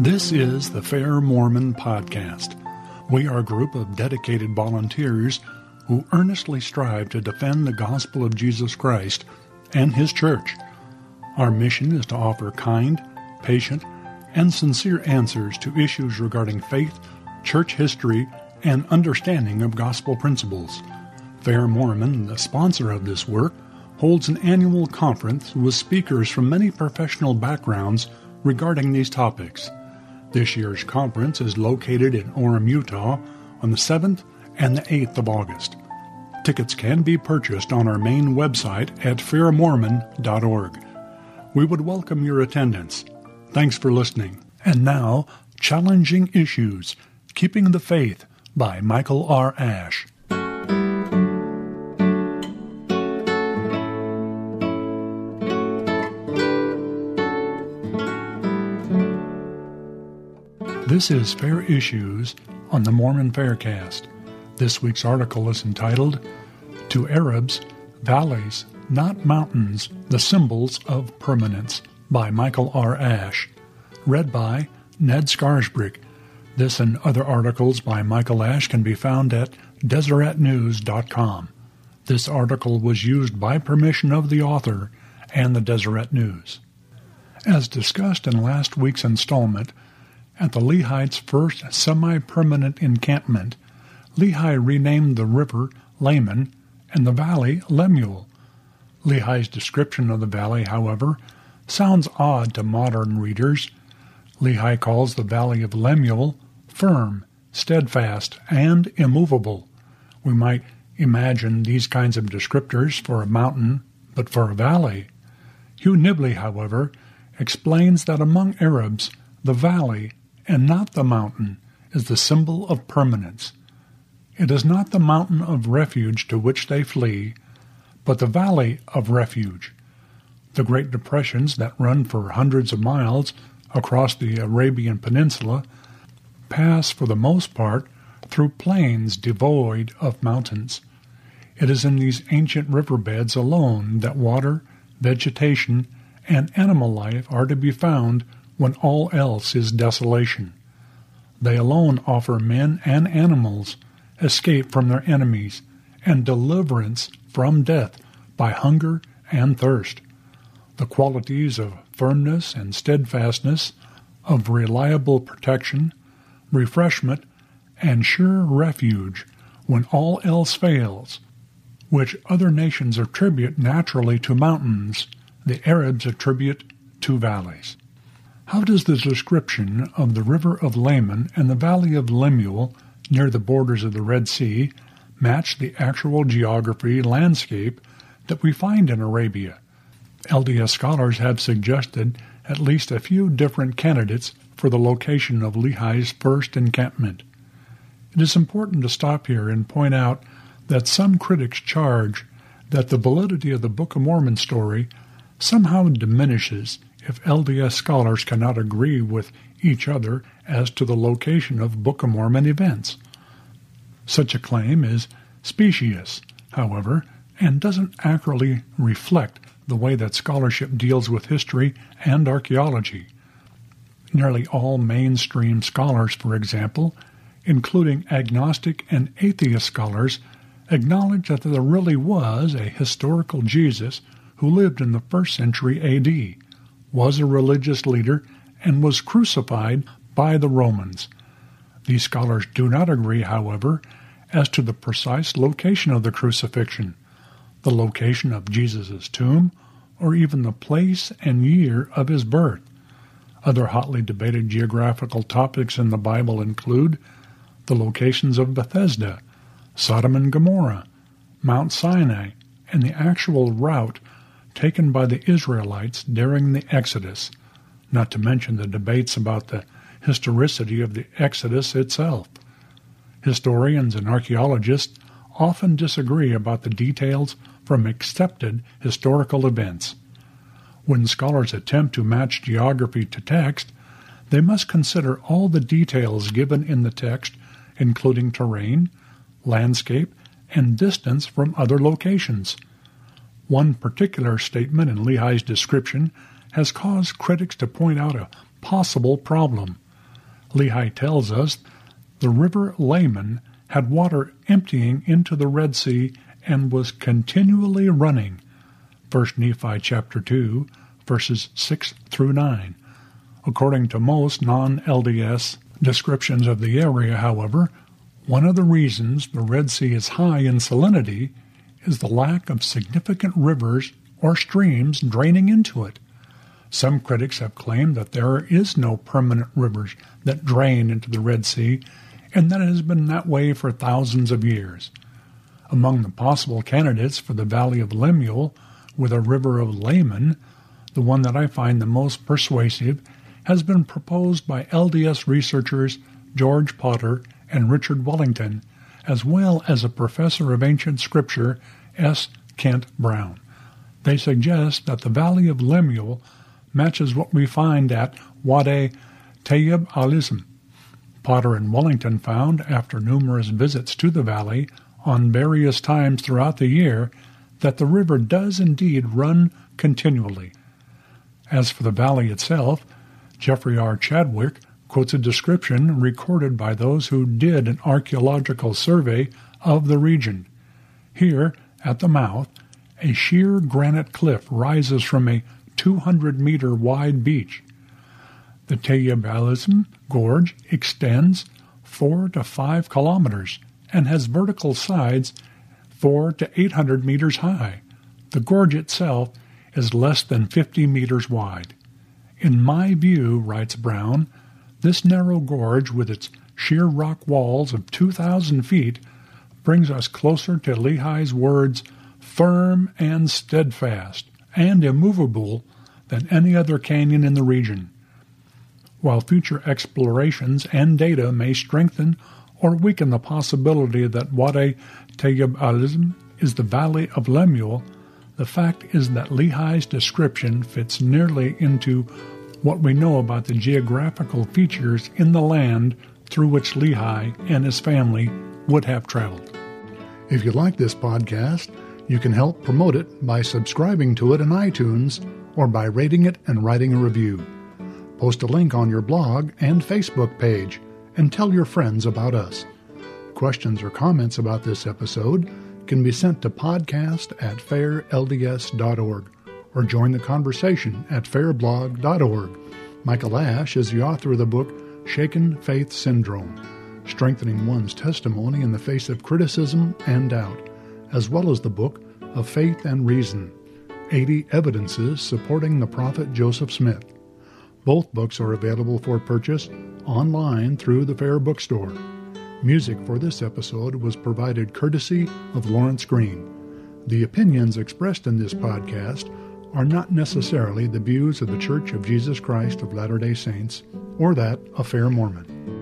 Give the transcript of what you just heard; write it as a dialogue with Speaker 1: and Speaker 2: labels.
Speaker 1: This is the Fair Mormon Podcast. We are a group of dedicated volunteers who earnestly strive to defend the gospel of Jesus Christ and His church. Our mission is to offer kind, patient, and sincere answers to issues regarding faith, church history, and understanding of gospel principles. Fair Mormon, the sponsor of this work, holds an annual conference with speakers from many professional backgrounds regarding these topics. This year's conference is located in Orem, Utah on the 7th and the 8th of August. Tickets can be purchased on our main website at fairmormon.org. We would welcome your attendance. Thanks for listening. And now, Challenging Issues Keeping the Faith by Michael R. Ash. This is Fair Issues on the Mormon Faircast. This week's article is entitled To Arabs, Valleys, Not Mountains, the Symbols of Permanence by Michael R. Ash. Read by Ned Scarisbrick. This and other articles by Michael Ash can be found at DeseretNews.com. This article was used by permission of the author and the Deseret News. As discussed in last week's installment, at the Lehites' first semi-permanent encampment, Lehi renamed the river Laman and the valley Lemuel. Lehi's description of the valley, however, sounds odd to modern readers. Lehi calls the valley of Lemuel firm, steadfast, and immovable. We might imagine these kinds of descriptors for a mountain, but for a valley. Hugh Nibley, however, explains that among Arabs, the valley, and not the mountain, is the symbol of permanence. It is not the mountain of refuge to which they flee, but the valley of refuge. The Great Depressions that run for hundreds of miles across the Arabian Peninsula pass for the most part through plains devoid of mountains. It is in these ancient riverbeds alone that water, vegetation, and animal life are to be found when all else is desolation. They alone offer men and animals escape from their enemies and deliverance from death by hunger and thirst. The qualities of firmness and steadfastness, of reliable protection, refreshment, and sure refuge when all else fails, which other nations attribute naturally to mountains, the Arabs attribute to valleys. How does the description of the river of Laman and the valley of Lemuel near the borders of the Red Sea match the actual geography landscape that we find in Arabia? LDS scholars have suggested at least a few different candidates for the location of Lehi's first encampment. It is important to stop here and point out that some critics charge that the validity of the Book of Mormon story somehow diminishes if LDS scholars cannot agree with each other as to the location of Book of Mormon events. Such a claim is specious, however, and doesn't accurately reflect the way that scholarship deals with history and archaeology. Nearly all mainstream scholars, for example, including agnostic and atheist scholars, acknowledge that there really was a historical Jesus who lived in the first century AD, was a religious leader, and was crucified by the Romans. These scholars do not agree, however, as to the precise location of the crucifixion, the location of Jesus' tomb, or even the place and year of his birth. Other hotly debated geographical topics in the Bible include the locations of Bethesda, Sodom and Gomorrah, Mount Sinai, and the actual route taken by the Israelites during the Exodus, not to mention the debates about the historicity of the Exodus itself. Historians and archaeologists often disagree about the details from accepted historical events. When scholars attempt to match geography to text, they must consider all the details given in the text, including terrain, landscape, and distance from other locations. One particular statement in Lehi's description has caused critics to point out a possible problem. Lehi tells us the river Laman had water emptying into the Red Sea and was continually running. 1 Nephi chapter 2, verses 6 through 9. According to most non-LDS descriptions of the area, however, one of the reasons the Red Sea is high in salinity is the lack of significant rivers or streams draining into it. Some critics have claimed that there is no permanent rivers that drain into the Red Sea and that it has been that way for thousands of years. Among the possible candidates for the Valley of Lemuel with a river of Laman, the one that I find the most persuasive has been proposed by LDS researchers George Potter and Richard Wellington, as well as a professor of ancient scripture, S. Kent Brown. They suggest that the Valley of Lemuel matches what we find at Wadi Tayyib al-Ism. Potter and Wellington found, after numerous visits to the valley on various times throughout the year, that the river does indeed run continually. As for the valley itself, Jeffrey R. Chadwick quotes a description recorded by those who did an archaeological survey of the region. Here, at the mouth, a sheer granite cliff rises from a 200 meter wide beach. The Tayyib al-Ism Gorge extends 4 to 5 kilometers and has vertical sides 4 to 800 meters high. The gorge itself is less than 50 meters wide. In my view, writes Brown, this narrow gorge with its sheer rock walls of 2,000 feet brings us closer to Lehi's words, firm and steadfast and immovable than any other canyon in the region. While future explorations and data may strengthen or weaken the possibility that Wadi Tayyib al-Ism is the valley of Lemuel, the fact is that Lehi's description fits nearly into what we know about the geographical features in the land through which Lehi and his family would have traveled.
Speaker 2: If you like this podcast, you can help promote it by subscribing to it in iTunes or by rating it and writing a review. Post a link on your blog and Facebook page and tell your friends about us. Questions or comments about this episode can be sent to podcast at fairlds.org or join the conversation at fairblog.org. Michael Ash is the author of the book Shaken Faith Syndrome Strengthening One's Testimony in the Face of Criticism and Doubt as well as the book of Faith and Reason 80 Evidences Supporting the Prophet Joseph Smith. Both books are available for purchase online through the Fair Bookstore. Music for this episode was provided courtesy of Lawrence Green. The opinions expressed in this podcast are not necessarily the views of the Church of Jesus Christ of Latter day Saints or that of Fair Mormon.